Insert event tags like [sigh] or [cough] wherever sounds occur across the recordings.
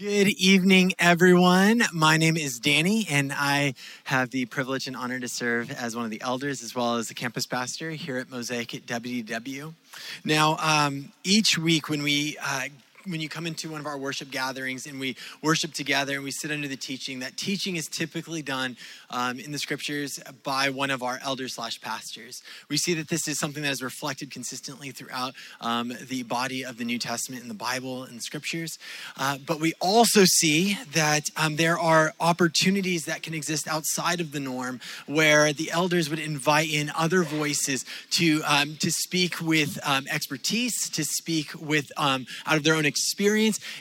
Good evening, everyone. My name is Danny, and I have the privilege and honor to serve as one of the elders as well as the campus pastor here at Mosaic at WDW. Now, um, each week when we uh, when you come into one of our worship gatherings and we worship together and we sit under the teaching, that teaching is typically done um, in the scriptures by one of our elders slash pastors. We see that this is something that is reflected consistently throughout um, the body of the New Testament in the Bible and the scriptures. Uh, but we also see that um, there are opportunities that can exist outside of the norm where the elders would invite in other voices to, um, to speak with um, expertise, to speak with um, out of their own experience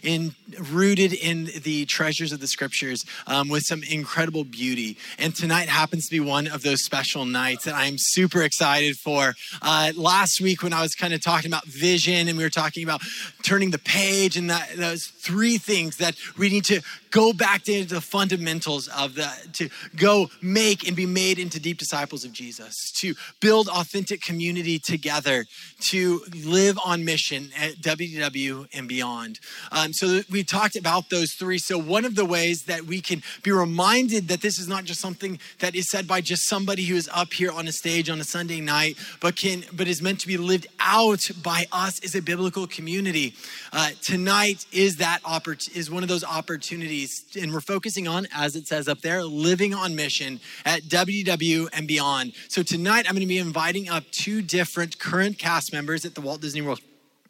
in rooted in the treasures of the scriptures um, with some incredible beauty. And tonight happens to be one of those special nights that I'm super excited for. Uh, last week, when I was kind of talking about vision and we were talking about turning the page and that, those three things that we need to go back to the fundamentals of the to go make and be made into deep disciples of Jesus, to build authentic community together, to live on mission at WDW and beyond. Um, so we talked about those three. So one of the ways that we can be reminded that this is not just something that is said by just somebody who is up here on a stage on a Sunday night, but can but is meant to be lived out by us as a biblical community. Uh, tonight is that oppor- is one of those opportunities and we're focusing on, as it says up there, living on mission at WDW and beyond. So tonight, I'm going to be inviting up two different current cast members at the Walt Disney World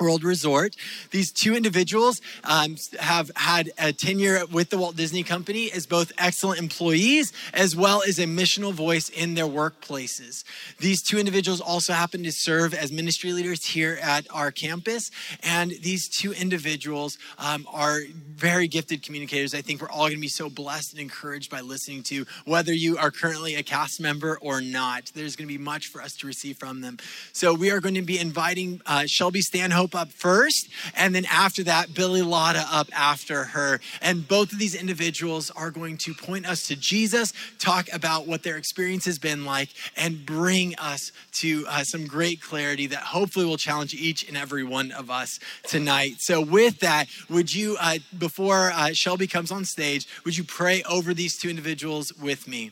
World Resort. These two individuals um, have had a tenure with the Walt Disney Company as both excellent employees as well as a missional voice in their workplaces. These two individuals also happen to serve as ministry leaders here at our campus, and these two individuals um, are very gifted communicators. I think we're all going to be so blessed and encouraged by listening to whether you are currently a cast member or not. There's going to be much for us to receive from them. So we are going to be inviting uh, Shelby Stanhope up first, and then after that, Billy Lotta up after her. And both of these individuals are going to point us to Jesus, talk about what their experience has been like, and bring us to uh, some great clarity that hopefully will challenge each and every one of us tonight. So, with that, would you, uh, before uh, Shelby comes on stage, would you pray over these two individuals with me?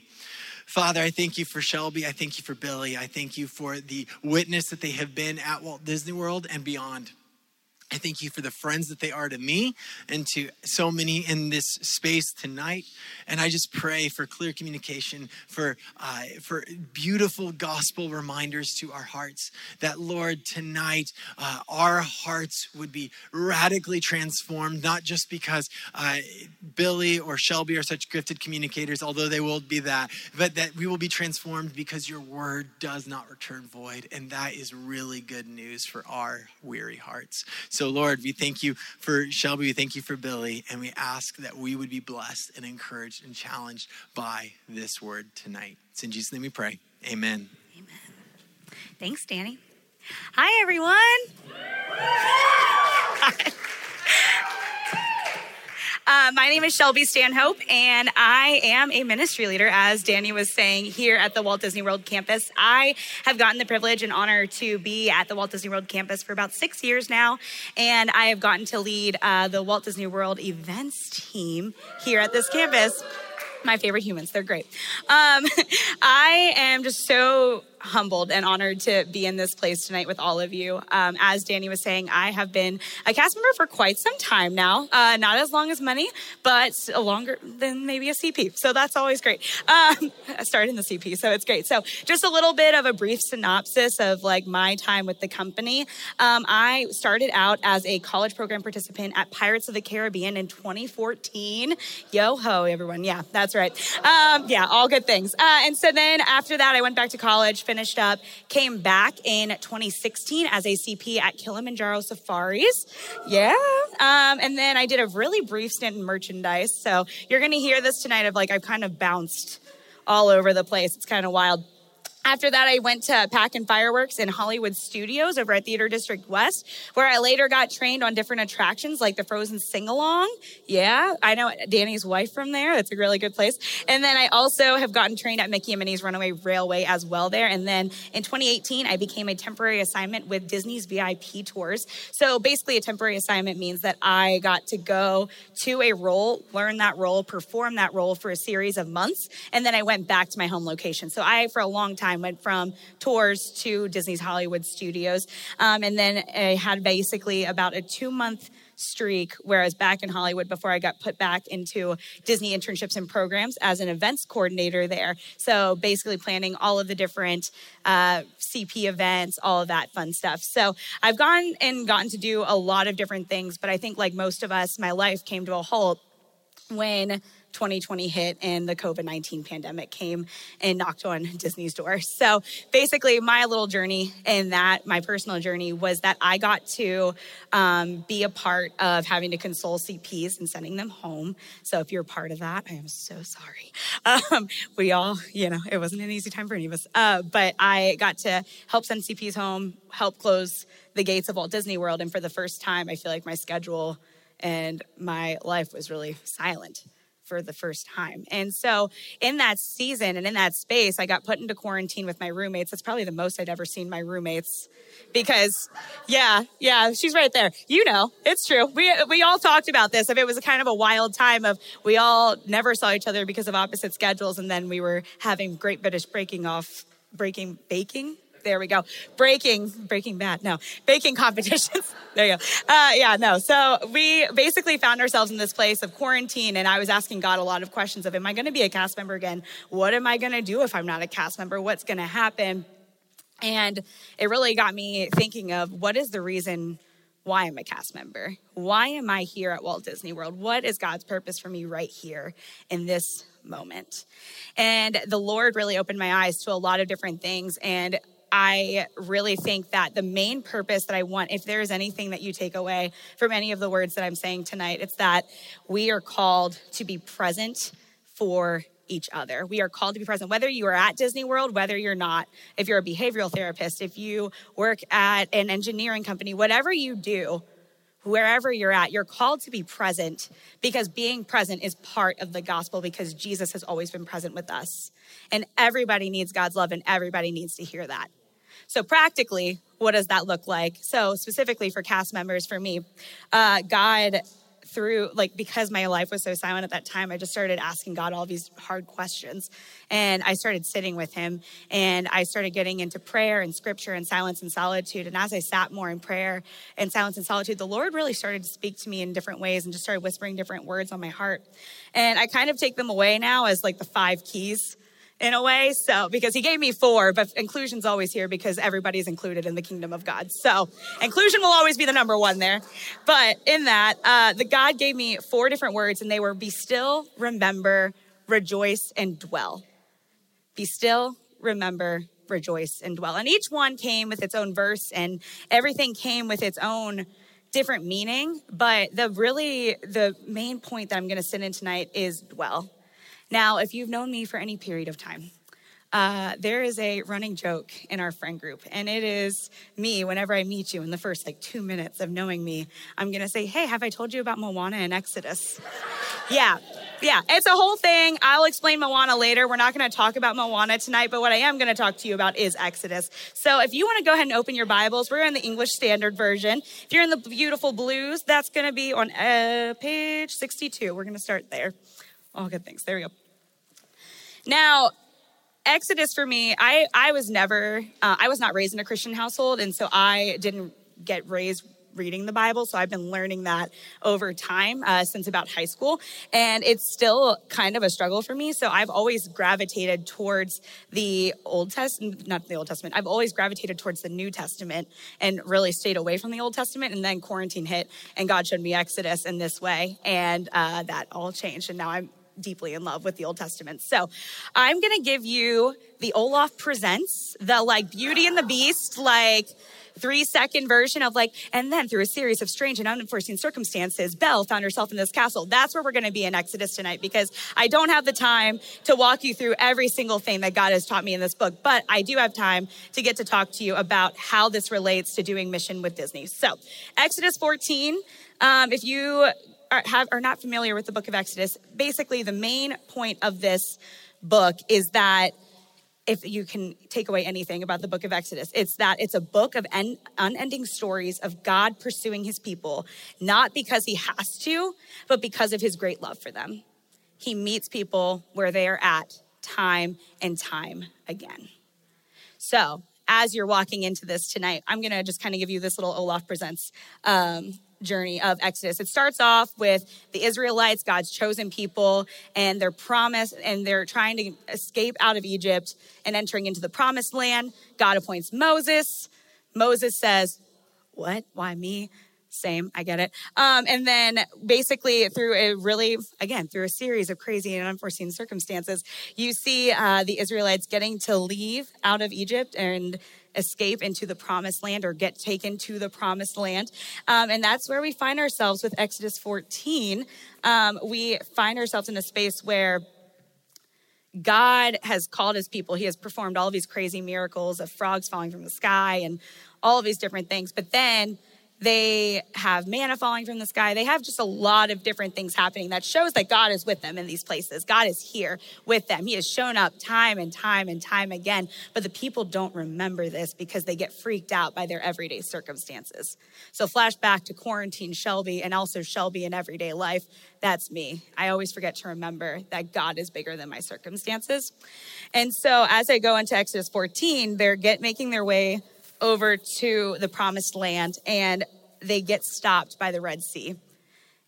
Father, I thank you for Shelby. I thank you for Billy. I thank you for the witness that they have been at Walt Disney World and beyond. I thank you for the friends that they are to me and to so many in this space tonight. And I just pray for clear communication, for, uh, for beautiful gospel reminders to our hearts. That, Lord, tonight uh, our hearts would be radically transformed, not just because uh, Billy or Shelby are such gifted communicators, although they will be that, but that we will be transformed because your word does not return void. And that is really good news for our weary hearts. So, Lord, we thank you for Shelby, we thank you for Billy, and we ask that we would be blessed and encouraged and challenged by this word tonight. It's in Jesus' name we pray. Amen. Amen. Thanks, Danny. Hi, everyone. [laughs] Uh, my name is Shelby Stanhope, and I am a ministry leader, as Danny was saying, here at the Walt Disney World campus. I have gotten the privilege and honor to be at the Walt Disney World campus for about six years now, and I have gotten to lead uh, the Walt Disney World events team here at this campus my favorite humans. They're great. Um, [laughs] I am just so humbled and honored to be in this place tonight with all of you. Um, as Danny was saying, I have been a cast member for quite some time now. Uh, not as long as money, but longer than maybe a CP. So that's always great. Um, [laughs] I started in the CP, so it's great. So just a little bit of a brief synopsis of like my time with the company. Um, I started out as a college program participant at Pirates of the Caribbean in 2014. Yo ho, everyone. Yeah, that's right. Um, yeah, all good things. Uh, and so then after that, I went back to college, finished up, came back in 2016 as a CP at Kilimanjaro Safaris. Yeah. Um, and then I did a really brief stint in merchandise. So you're going to hear this tonight of like, I've kind of bounced all over the place. It's kind of wild. After that, I went to Pack and Fireworks in Hollywood Studios over at Theater District West, where I later got trained on different attractions like the Frozen Sing Along. Yeah, I know Danny's wife from there. That's a really good place. And then I also have gotten trained at Mickey and Minnie's Runaway Railway as well there. And then in 2018, I became a temporary assignment with Disney's VIP tours. So basically, a temporary assignment means that I got to go to a role, learn that role, perform that role for a series of months, and then I went back to my home location. So I, for a long time, time, went from tours to Disney's Hollywood studios. Um, and then I had basically about a two month streak where I was back in Hollywood before I got put back into Disney internships and programs as an events coordinator there. So basically planning all of the different uh, CP events, all of that fun stuff. So I've gone and gotten to do a lot of different things, but I think like most of us, my life came to a halt when 2020 hit and the COVID 19 pandemic came and knocked on [laughs] Disney's door. So basically, my little journey in that, my personal journey, was that I got to um, be a part of having to console CPs and sending them home. So if you're part of that, I am so sorry. [laughs] Um, we all, you know, it wasn't an easy time for any of us, uh, but I got to help send CPs home, help close the gates of Walt Disney World. And for the first time, I feel like my schedule and my life was really silent for the first time. And so in that season and in that space, I got put into quarantine with my roommates. That's probably the most I'd ever seen my roommates because yeah, yeah, she's right there. You know, it's true. We we all talked about this. If it was a kind of a wild time of we all never saw each other because of opposite schedules and then we were having great British breaking off breaking baking there we go. Breaking, breaking bad. No, baking competitions. [laughs] there you go. Uh, yeah, no. So we basically found ourselves in this place of quarantine, and I was asking God a lot of questions of, am I going to be a cast member again? What am I going to do if I'm not a cast member? What's going to happen? And it really got me thinking of what is the reason why I'm a cast member? Why am I here at Walt Disney World? What is God's purpose for me right here in this moment? And the Lord really opened my eyes to a lot of different things. And I really think that the main purpose that I want, if there is anything that you take away from any of the words that I'm saying tonight, it's that we are called to be present for each other. We are called to be present, whether you are at Disney World, whether you're not, if you're a behavioral therapist, if you work at an engineering company, whatever you do, wherever you're at, you're called to be present because being present is part of the gospel because Jesus has always been present with us. And everybody needs God's love and everybody needs to hear that. So, practically, what does that look like? So, specifically for cast members, for me, uh, God through like because my life was so silent at that time i just started asking god all these hard questions. And i started sitting with him and i started getting into prayer and scripture and silence and solitude. And as i sat more in prayer and silence and solitude the lord really started to speak to me in different ways and just started whispering different words on my heart. And i kind of take them away now as like the five keys in a way. So, because he gave me four, but inclusion's always here because everybody's included in the kingdom of God. So, inclusion will always be the number one there. But in that, uh, the God gave me four different words, and they were be still, remember, rejoice, and dwell. Be still, remember, rejoice, and dwell. And each one came with its own verse, and everything came with its own different meaning. But the really, the main point that I'm going to sit in tonight is dwell now, if you've known me for any period of time, uh, there is a running joke in our friend group, and it is me. Whenever I meet you in the first like two minutes of knowing me, I'm gonna say, "Hey, have I told you about Moana and Exodus?" yeah, yeah, it's a whole thing. I'll explain Moana later. We're not gonna talk about Moana tonight, but what I am gonna talk to you about is Exodus. So if you want to go ahead and open your Bibles, we're in the English Standard Version. If you're in the beautiful blues, that's gonna be on uh, page 62. We're gonna start there. All good things. There we go. Now, Exodus for me, I, I was never, uh, I was not raised in a Christian household. And so I didn't get raised reading the Bible. So I've been learning that over time uh, since about high school. And it's still kind of a struggle for me. So I've always gravitated towards the Old Testament, not the Old Testament, I've always gravitated towards the New Testament and really stayed away from the Old Testament. And then quarantine hit and God showed me Exodus in this way. And uh, that all changed. And now I'm deeply in love with the Old Testament. So I'm going to give you the Olaf Presents, the like Beauty and the Beast, like three second version of like, and then through a series of strange and unforeseen circumstances, Belle found herself in this castle. That's where we're going to be in Exodus tonight because I don't have the time to walk you through every single thing that God has taught me in this book, but I do have time to get to talk to you about how this relates to doing mission with Disney. So, Exodus 14, um, if you are, have, are not familiar with the book of Exodus, basically the main point of this book is that if you can take away anything about the book of Exodus, it's that it's a book of en- unending stories of God pursuing his people, not because he has to, but because of his great love for them. He meets people where they are at time and time again. So, as you're walking into this tonight, I'm going to just kind of give you this little Olaf Presents um, journey of Exodus. It starts off with the Israelites, God's chosen people, and their promise, and they're trying to escape out of Egypt and entering into the promised land. God appoints Moses. Moses says, What? Why me? Same, I get it. Um, and then basically, through a really, again, through a series of crazy and unforeseen circumstances, you see uh, the Israelites getting to leave out of Egypt and escape into the promised land or get taken to the promised land. Um, and that's where we find ourselves with Exodus 14. Um, we find ourselves in a space where God has called his people. He has performed all of these crazy miracles of frogs falling from the sky and all of these different things. But then they have manna falling from the sky. They have just a lot of different things happening that shows that God is with them in these places. God is here with them. He has shown up time and time and time again. But the people don't remember this because they get freaked out by their everyday circumstances. So, flashback to quarantine Shelby and also Shelby in everyday life. That's me. I always forget to remember that God is bigger than my circumstances. And so, as I go into Exodus 14, they're get, making their way over to the promised land and they get stopped by the Red Sea.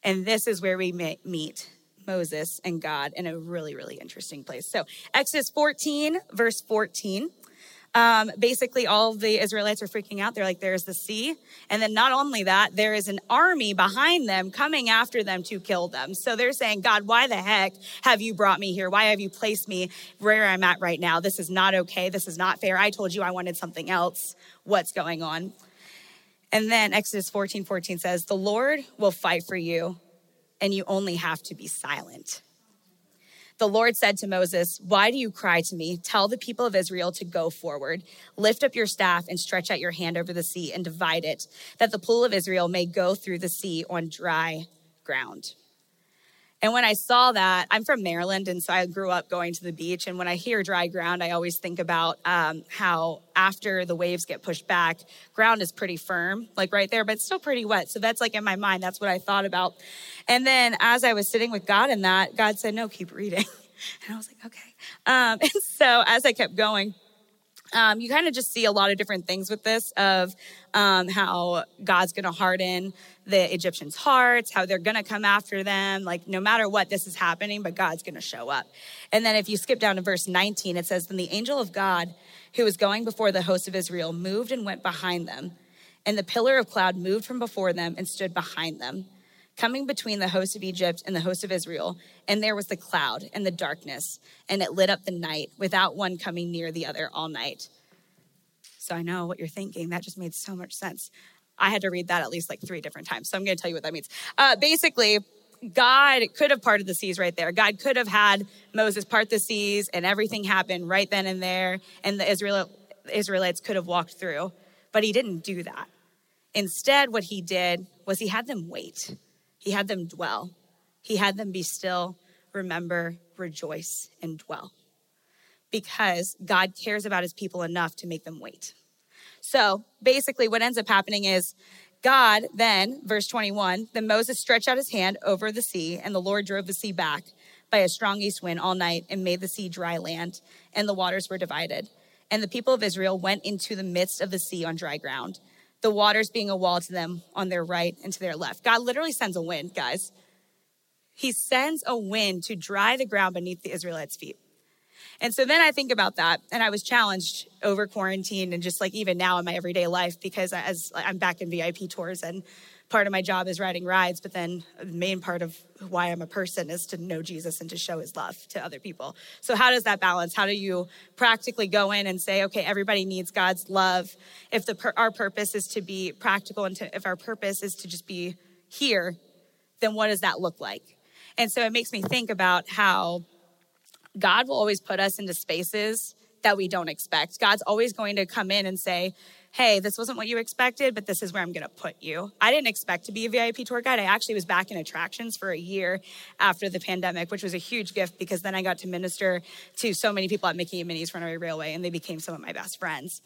And this is where we meet Moses and God in a really, really interesting place. So, Exodus 14, verse 14 um, basically all the Israelites are freaking out. They're like, there's the sea. And then not only that, there is an army behind them coming after them to kill them. So they're saying, God, why the heck have you brought me here? Why have you placed me where I'm at right now? This is not okay. This is not fair. I told you I wanted something else. What's going on? And then Exodus 14 14 says, The Lord will fight for you, and you only have to be silent. The Lord said to Moses, Why do you cry to me? Tell the people of Israel to go forward. Lift up your staff and stretch out your hand over the sea and divide it, that the pool of Israel may go through the sea on dry ground. And when I saw that, I'm from Maryland, and so I grew up going to the beach. And when I hear dry ground, I always think about um, how after the waves get pushed back, ground is pretty firm, like right there, but still pretty wet. So that's like in my mind, that's what I thought about. And then as I was sitting with God in that, God said, No, keep reading. [laughs] And I was like, Okay. Um, [laughs] and so as I kept going, um, you kind of just see a lot of different things with this of um, how God's going to harden the Egyptians' hearts, how they're going to come after them. Like, no matter what, this is happening, but God's going to show up. And then if you skip down to verse 19, it says, Then the angel of God, who was going before the host of Israel, moved and went behind them. And the pillar of cloud moved from before them and stood behind them, coming between the host of Egypt and the host of Israel. And there was the cloud and the darkness, and it lit up the night without one coming near the other all night. So I know what you're thinking. That just made so much sense. I had to read that at least like three different times. So I'm going to tell you what that means. Uh, basically, God could have parted the seas right there. God could have had Moses part the seas and everything happened right then and there, and the Israel, Israelites could have walked through. But he didn't do that. Instead, what he did was he had them wait, he had them dwell, he had them be still, remember, rejoice, and dwell. Because God cares about his people enough to make them wait. So basically, what ends up happening is God then, verse 21, then Moses stretched out his hand over the sea, and the Lord drove the sea back by a strong east wind all night and made the sea dry land, and the waters were divided. And the people of Israel went into the midst of the sea on dry ground, the waters being a wall to them on their right and to their left. God literally sends a wind, guys. He sends a wind to dry the ground beneath the Israelites' feet. And so then I think about that, and I was challenged over quarantine and just like even now in my everyday life because as I'm back in VIP tours and part of my job is riding rides, but then the main part of why I'm a person is to know Jesus and to show his love to other people. So, how does that balance? How do you practically go in and say, okay, everybody needs God's love? If the, our purpose is to be practical and to, if our purpose is to just be here, then what does that look like? And so it makes me think about how God will always put us into spaces that we don't expect. God's always going to come in and say, hey, this wasn't what you expected, but this is where I'm going to put you. I didn't expect to be a VIP tour guide. I actually was back in attractions for a year after the pandemic, which was a huge gift because then I got to minister to so many people at Mickey and Minnie's Runaway Railway, and they became some of my best friends.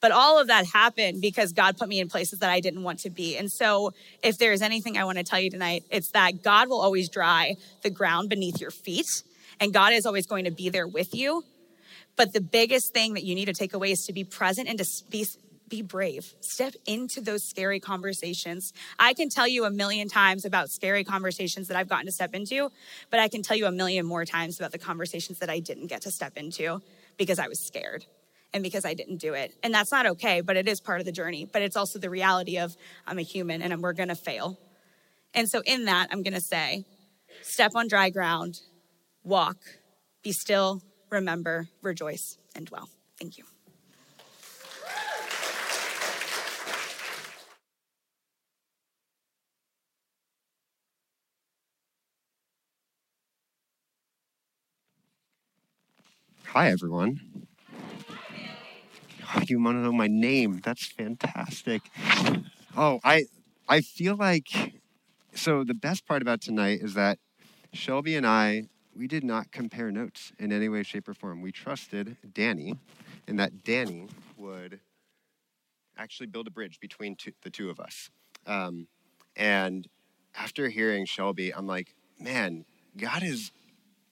But all of that happened because God put me in places that I didn't want to be. And so, if there's anything I want to tell you tonight, it's that God will always dry the ground beneath your feet, and God is always going to be there with you. But the biggest thing that you need to take away is to be present and to be, be brave. Step into those scary conversations. I can tell you a million times about scary conversations that I've gotten to step into, but I can tell you a million more times about the conversations that I didn't get to step into because I was scared and because I didn't do it. And that's not okay, but it is part of the journey. But it's also the reality of I'm a human and we're gonna fail. And so, in that, I'm gonna say step on dry ground, walk, be still, remember, rejoice, and dwell. Thank you. Hi, everyone. Oh, you want to know my name? That's fantastic. Oh, I I feel like so the best part about tonight is that Shelby and I we did not compare notes in any way, shape, or form. We trusted Danny, and that Danny would actually build a bridge between two, the two of us. Um, and after hearing Shelby, I'm like, man, God is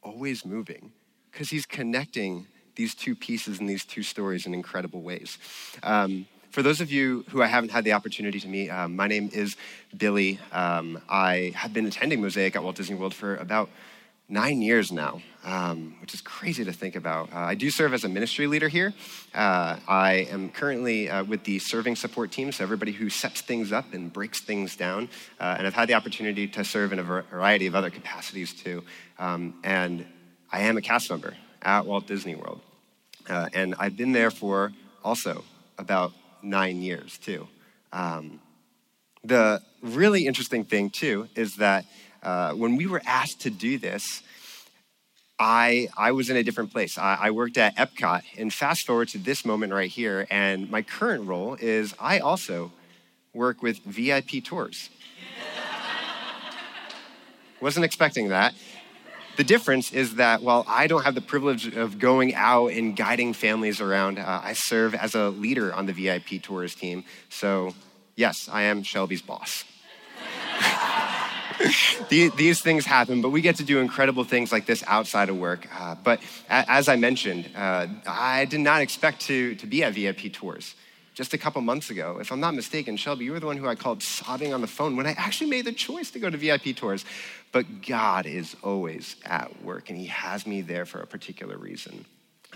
always moving because he's connecting these two pieces and these two stories in incredible ways. Um, for those of you who I haven't had the opportunity to meet, um, my name is Billy. Um, I have been attending Mosaic at Walt Disney World for about nine years now, um, which is crazy to think about. Uh, I do serve as a ministry leader here. Uh, I am currently uh, with the serving support team, so everybody who sets things up and breaks things down. Uh, and I've had the opportunity to serve in a variety of other capacities too. Um, and I am a cast member at Walt Disney World. Uh, and I've been there for also about nine years too. Um, the really interesting thing too is that uh, when we were asked to do this, I, I was in a different place. I, I, worked at Epcot, and fast forward to this moment right here, and my current role is I also work with VIP tours. [laughs] Wasn't expecting that. The difference is that while I don't have the privilege of going out and guiding families around, uh, I serve as a leader on the VIP tours team. So, yes, I am Shelby's boss. [laughs] these, things happen, but we get to do incredible things like this outside of work. Uh, but as I mentioned, uh, I did not expect to, to be at VIP Tours just a couple months ago. If I'm not mistaken, Shelby, you were the one who I called sobbing on the phone when I actually made the choice to go to VIP Tours. But God is always at work, and He has me there for a particular reason.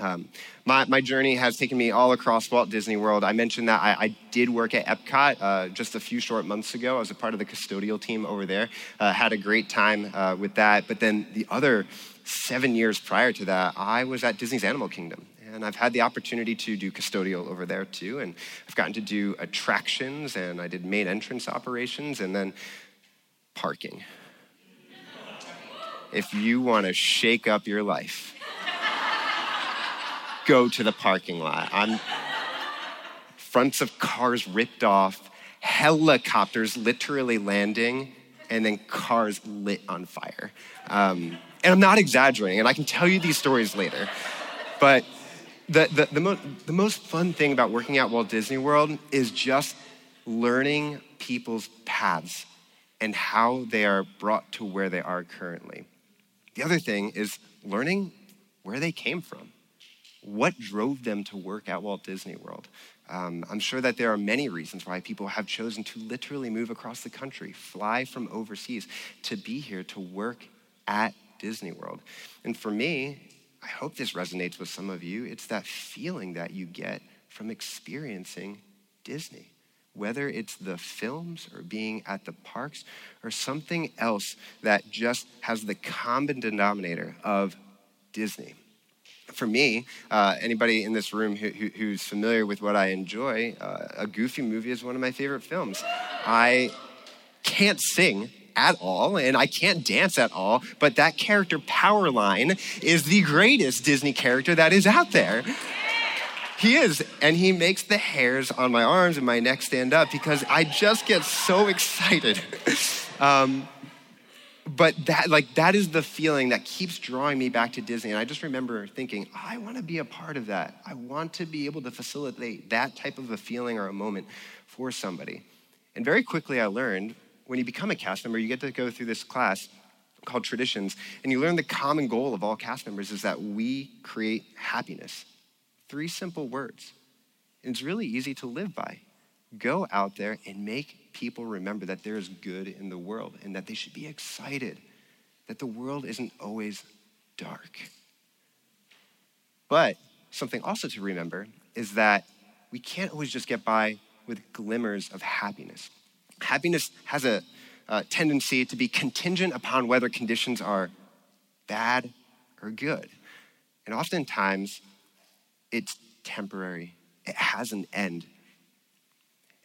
Um, my, my journey has taken me all across Walt Disney World. I mentioned that I, I did work at Epcot uh, just a few short months ago. I was a part of the custodial team over there. Uh, had a great time uh, with that. But then the other seven years prior to that, I was at Disney's Animal Kingdom. And I've had the opportunity to do custodial over there too. And I've gotten to do attractions, and I did main entrance operations, and then parking. If you want to shake up your life, go to the parking lot. I'm fronts of cars ripped off, helicopters literally landing, and then cars lit on fire. Um, and I'm not exaggerating, and I can tell you these stories later. But the, the, the, mo- the most fun thing about working at Walt Disney World is just learning people's paths and how they are brought to where they are currently. The other thing is learning where they came from what drove them to work at Walt Disney World. Um, I'm sure that there are many reasons why people have chosen to literally move across the country, fly from overseas to be here to work at Disney World. And for me, I hope this resonates with some of you. It's that feeling that you get from experiencing Disney. Whether it's the films or being at the parks or something else that just has the common denominator of Disney. For me, uh, anybody in this room who, who, who's familiar with what I enjoy, uh, a Goofy movie is one of my favorite films. I can't sing at all and I can't dance at all, but that character Powerline is the greatest Disney character that is out there. He is, and he makes the hairs on my arms and my neck stand up because I just get so excited. [laughs] um, but that, like, that is the feeling that keeps drawing me back to Disney. And I just remember thinking, I want to be a part of that. I want to be able to facilitate that type of a feeling or a moment for somebody. And very quickly, I learned when you become a cast member, you get to go through this class called Traditions, and you learn the common goal of all cast members is that we create happiness. Three simple words. And it's really easy to live by. Go out there and make people remember that there is good in the world and that they should be excited, that the world isn't always dark. But something also to remember is that we can't always just get by with glimmers of happiness. Happiness has a, a tendency to be contingent upon whether conditions are bad or good. And oftentimes, it's temporary, it has an end.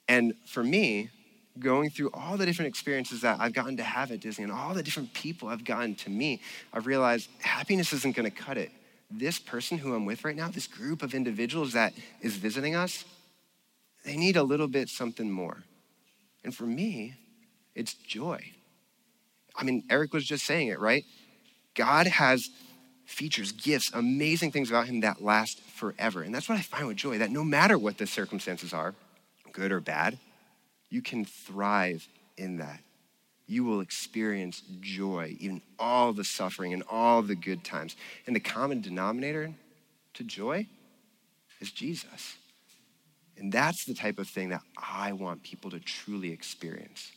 And for me, going through all the different experiences that I've gotten to have at Disney and all the different people I've gotten to meet, I've realized happiness isn't going to cut it. This person who I'm with right now, this group of individuals that is visiting us, they need a little bit something more. And for me, it's joy. I mean, Eric was just saying it, right? God has features, gifts, amazing things about him that last forever. And that's what I find with joy that no matter what the circumstances are, good or bad, you can thrive in that. You will experience joy, even all the suffering and all the good times. And the common denominator to joy is Jesus. And that's the type of thing that I want people to truly experience.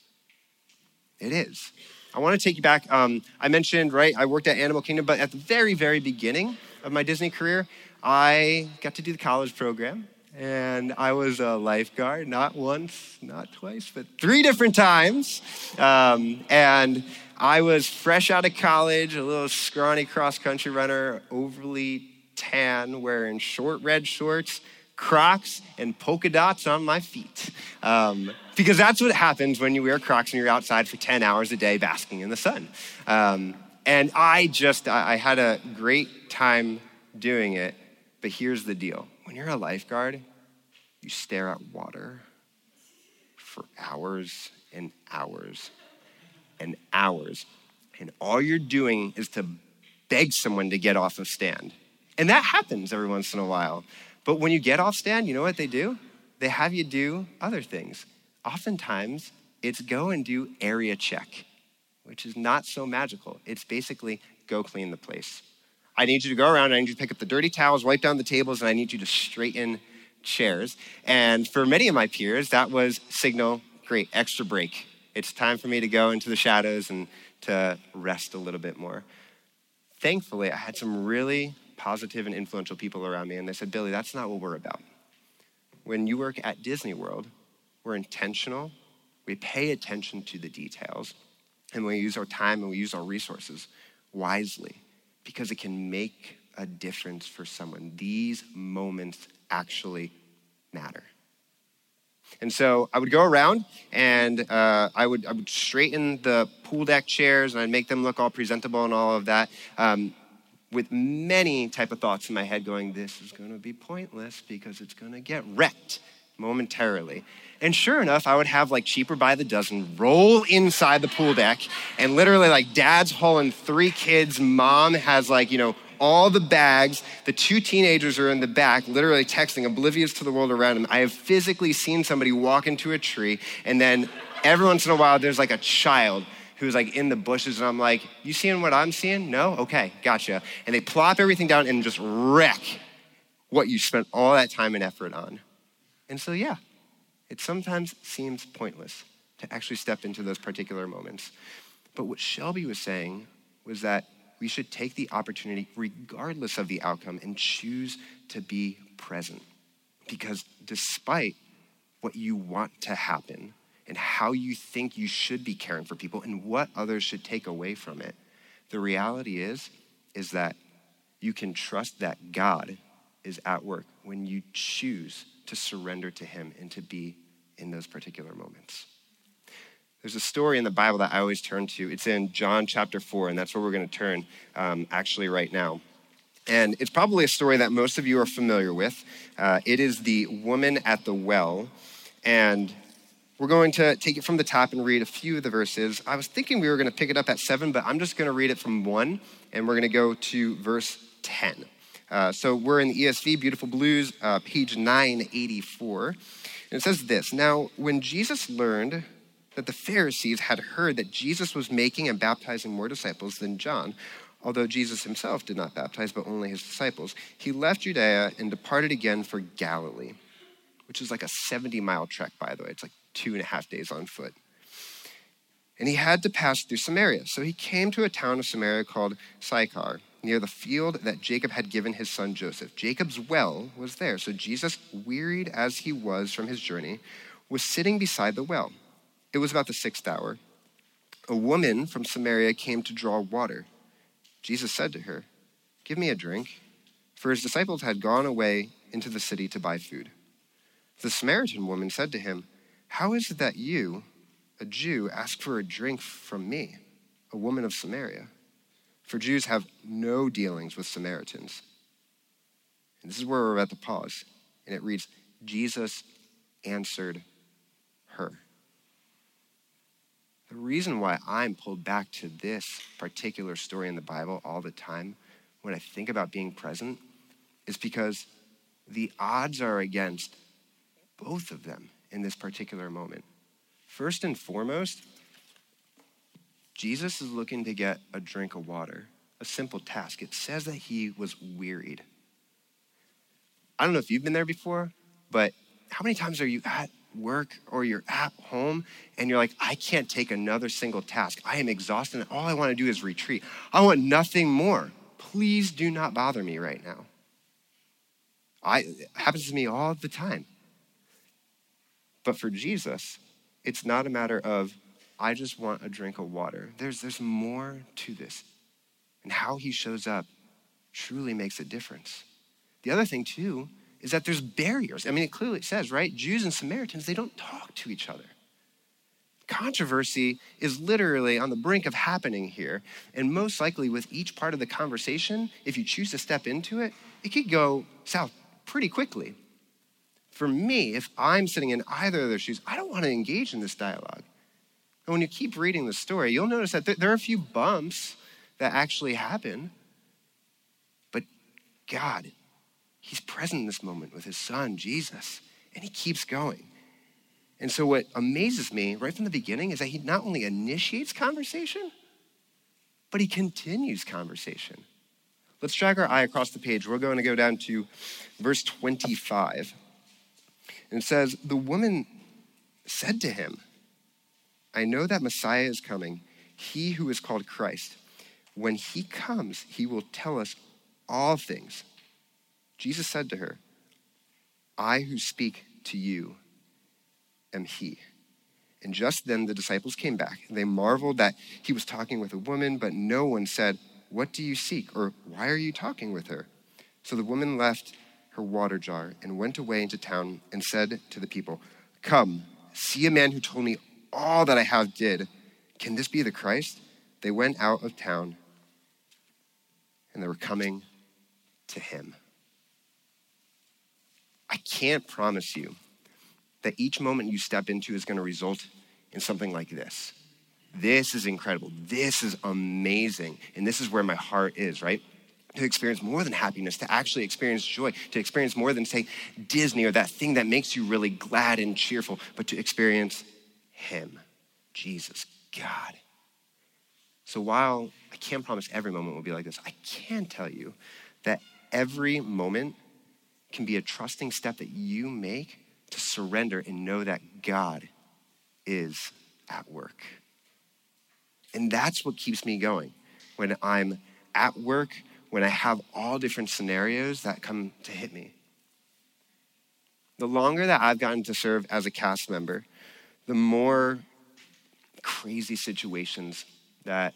It is. I want to take you back. Um, I mentioned, right, I worked at Animal Kingdom, but at the very, very beginning of my Disney career, I got to do the college program. And I was a lifeguard, not once, not twice, but three different times. Um, and I was fresh out of college, a little scrawny cross country runner, overly tan, wearing short red shorts, Crocs and polka dots on my feet. Um, because that's what happens when you wear Crocs and you're outside for 10 hours a day basking in the sun. Um, and I just, I, I had a great time doing it. But here's the deal when you're a lifeguard, you stare at water for hours and hours and hours. And all you're doing is to beg someone to get off of stand. And that happens every once in a while. But when you get off stand, you know what they do? They have you do other things. Oftentimes, it's go and do area check, which is not so magical. It's basically go clean the place. I need you to go around, I need you to pick up the dirty towels, wipe down the tables, and I need you to straighten chairs. And for many of my peers, that was signal great, extra break. It's time for me to go into the shadows and to rest a little bit more. Thankfully, I had some really positive and influential people around me, and they said, Billy, that's not what we're about. When you work at Disney World, we're intentional, we pay attention to the details, and we use our time and we use our resources wisely because it can make a difference for someone. These moments actually matter. And so I would go around and uh, I, would, I would straighten the pool deck chairs and I'd make them look all presentable and all of that. Um, with many type of thoughts in my head going, this is going to be pointless because it's going to get wrecked momentarily. And sure enough, I would have like cheaper by the dozen roll inside the pool deck and literally like dad's hauling three kids, mom has like, you know, all the bags. The two teenagers are in the back, literally texting, oblivious to the world around them. I have physically seen somebody walk into a tree, and then every once in a while, there's like a child who's like in the bushes, and I'm like, You seeing what I'm seeing? No? Okay, gotcha. And they plop everything down and just wreck what you spent all that time and effort on. And so, yeah, it sometimes seems pointless to actually step into those particular moments. But what Shelby was saying was that we should take the opportunity, regardless of the outcome, and choose to be present. Because despite what you want to happen and how you think you should be caring for people and what others should take away from it. The reality is is that you can trust that God is at work when you choose to surrender to him and to be in those particular moments. There's a story in the Bible that I always turn to. It's in John chapter 4, and that's where we're going to turn um, actually right now. And it's probably a story that most of you are familiar with. Uh, it is the woman at the well. And we're going to take it from the top and read a few of the verses. I was thinking we were going to pick it up at seven, but I'm just going to read it from one, and we're going to go to verse 10. Uh, so we're in the ESV, Beautiful Blues, uh, page 984. And it says this Now, when Jesus learned that the Pharisees had heard that Jesus was making and baptizing more disciples than John, although Jesus himself did not baptize, but only his disciples. He left Judea and departed again for Galilee, which is like a 70 mile trek, by the way. It's like two and a half days on foot. And he had to pass through Samaria. So he came to a town of Samaria called Sychar, near the field that Jacob had given his son Joseph. Jacob's well was there. So Jesus, wearied as he was from his journey, was sitting beside the well. It was about the sixth hour. A woman from Samaria came to draw water. Jesus said to her, Give me a drink, for his disciples had gone away into the city to buy food. The Samaritan woman said to him, How is it that you, a Jew, ask for a drink from me, a woman of Samaria? For Jews have no dealings with Samaritans. And this is where we're at the pause. And it reads, Jesus answered her. The reason why I'm pulled back to this particular story in the Bible all the time when I think about being present is because the odds are against both of them in this particular moment. First and foremost, Jesus is looking to get a drink of water, a simple task. It says that he was wearied. I don't know if you've been there before, but how many times are you at work or you're at home and you're like, I can't take another single task. I am exhausted and all I want to do is retreat. I want nothing more. Please do not bother me right now. I, it happens to me all the time. But for Jesus, it's not a matter of, I just want a drink of water. There's, there's more to this. And how he shows up truly makes a difference. The other thing, too, is that there's barriers. I mean, it clearly says, right? Jews and Samaritans, they don't talk to each other. Controversy is literally on the brink of happening here. And most likely, with each part of the conversation, if you choose to step into it, it could go south pretty quickly. For me, if I'm sitting in either of their shoes, I don't want to engage in this dialogue. And when you keep reading the story, you'll notice that there are a few bumps that actually happen. But God He's present in this moment with his son, Jesus, and he keeps going. And so, what amazes me right from the beginning is that he not only initiates conversation, but he continues conversation. Let's drag our eye across the page. We're going to go down to verse 25. And says, The woman said to him, I know that Messiah is coming, he who is called Christ. When he comes, he will tell us all things. Jesus said to her, I who speak to you am he. And just then the disciples came back. They marveled that he was talking with a woman, but no one said, What do you seek? or Why are you talking with her? So the woman left her water jar and went away into town and said to the people, Come, see a man who told me all that I have did. Can this be the Christ? They went out of town and they were coming to him. I can't promise you that each moment you step into is going to result in something like this. This is incredible. This is amazing. And this is where my heart is, right? To experience more than happiness, to actually experience joy, to experience more than, say, Disney or that thing that makes you really glad and cheerful, but to experience Him, Jesus, God. So while I can't promise every moment will be like this, I can tell you that every moment can be a trusting step that you make to surrender and know that God is at work. And that's what keeps me going. When I'm at work, when I have all different scenarios that come to hit me. the longer that I've gotten to serve as a cast member, the more crazy situations that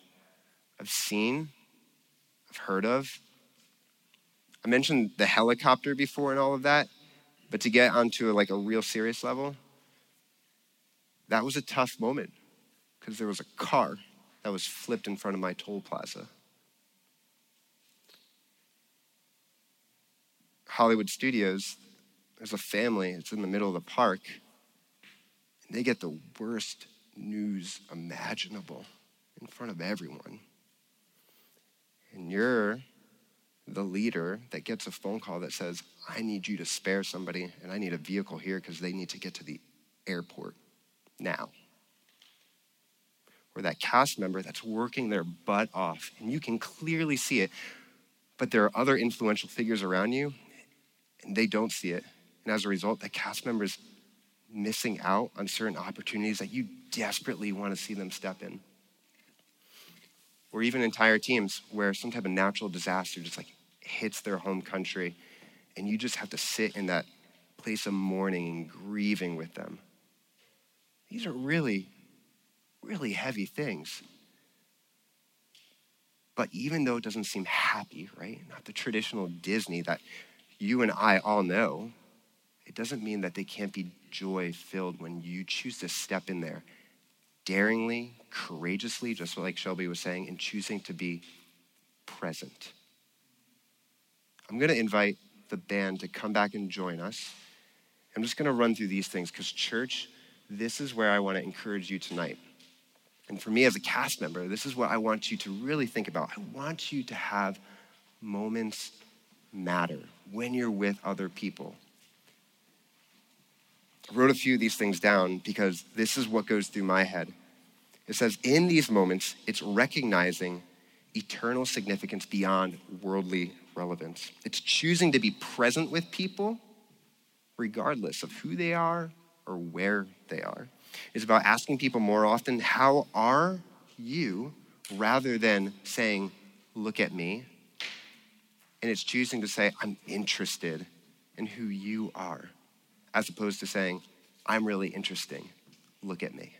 I've seen, I've heard of. I mentioned the helicopter before and all of that, but to get onto a, like a real serious level, that was a tough moment because there was a car that was flipped in front of my toll plaza. Hollywood Studios, there's a family, it's in the middle of the park, and they get the worst news imaginable in front of everyone. And you're the leader that gets a phone call that says, I need you to spare somebody and I need a vehicle here because they need to get to the airport now. Or that cast member that's working their butt off and you can clearly see it, but there are other influential figures around you and they don't see it. And as a result, that cast member's missing out on certain opportunities that you desperately want to see them step in. Or even entire teams where some type of natural disaster just like hits their home country and you just have to sit in that place of mourning and grieving with them. These are really, really heavy things. But even though it doesn't seem happy, right? Not the traditional Disney that you and I all know, it doesn't mean that they can't be joy filled when you choose to step in there daringly, courageously, just like Shelby was saying, and choosing to be present. I'm going to invite the band to come back and join us. I'm just going to run through these things because, church, this is where I want to encourage you tonight. And for me as a cast member, this is what I want you to really think about. I want you to have moments matter when you're with other people. I wrote a few of these things down because this is what goes through my head. It says, in these moments, it's recognizing eternal significance beyond worldly relevance. It's choosing to be present with people regardless of who they are or where they are. It's about asking people more often, How are you? rather than saying, Look at me. And it's choosing to say, I'm interested in who you are as opposed to saying, I'm really interesting. Look at me.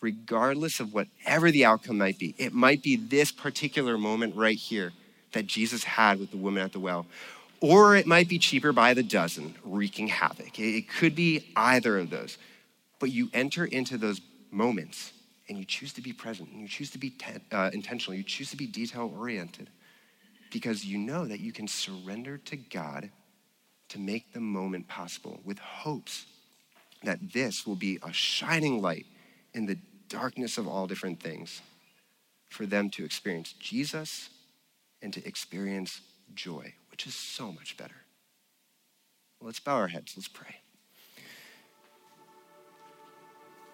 Regardless of whatever the outcome might be, it might be this particular moment right here that Jesus had with the woman at the well, or it might be cheaper by the dozen, wreaking havoc. It could be either of those. But you enter into those moments and you choose to be present and you choose to be te- uh, intentional, you choose to be detail oriented because you know that you can surrender to God to make the moment possible with hopes that this will be a shining light in the darkness of all different things for them to experience Jesus and to experience joy, which is so much better. let's bow our heads, let's pray.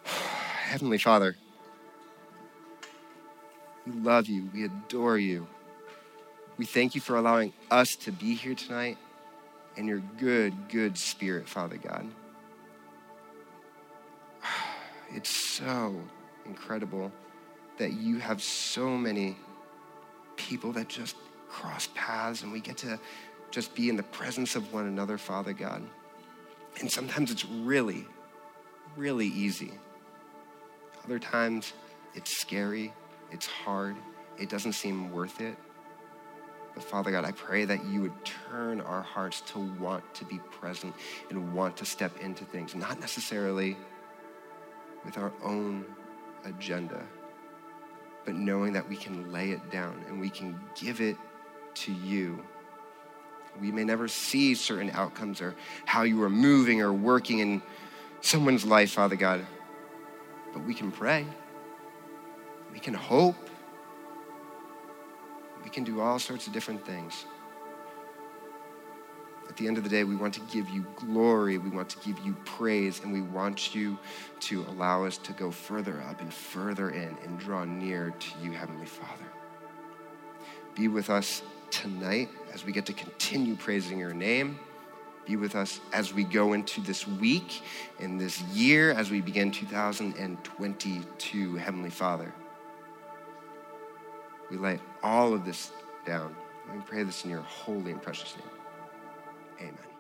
[sighs] Heavenly Father, we love you, we adore you. We thank you for allowing us to be here tonight and your good, good spirit, Father God. [sighs] It's so incredible that you have so many people that just cross paths and we get to just be in the presence of one another, Father God. And sometimes it's really, really easy. Other times it's scary, it's hard, it doesn't seem worth it. But Father God, I pray that you would turn our hearts to want to be present and want to step into things, not necessarily with our own agenda, but knowing that we can lay it down and we can give it to you. We may never see certain outcomes or how you are moving or working in someone's life, Father God, but we can pray. We can hope we can do all sorts of different things. At the end of the day, we want to give you glory, we want to give you praise, and we want you to allow us to go further up and further in and draw near to you, Heavenly Father. Be with us tonight as we get to continue praising your name. Be with us as we go into this week, in this year, as we begin 2022, Heavenly Father. We lay all of this down. We pray this in your holy and precious name. Amen.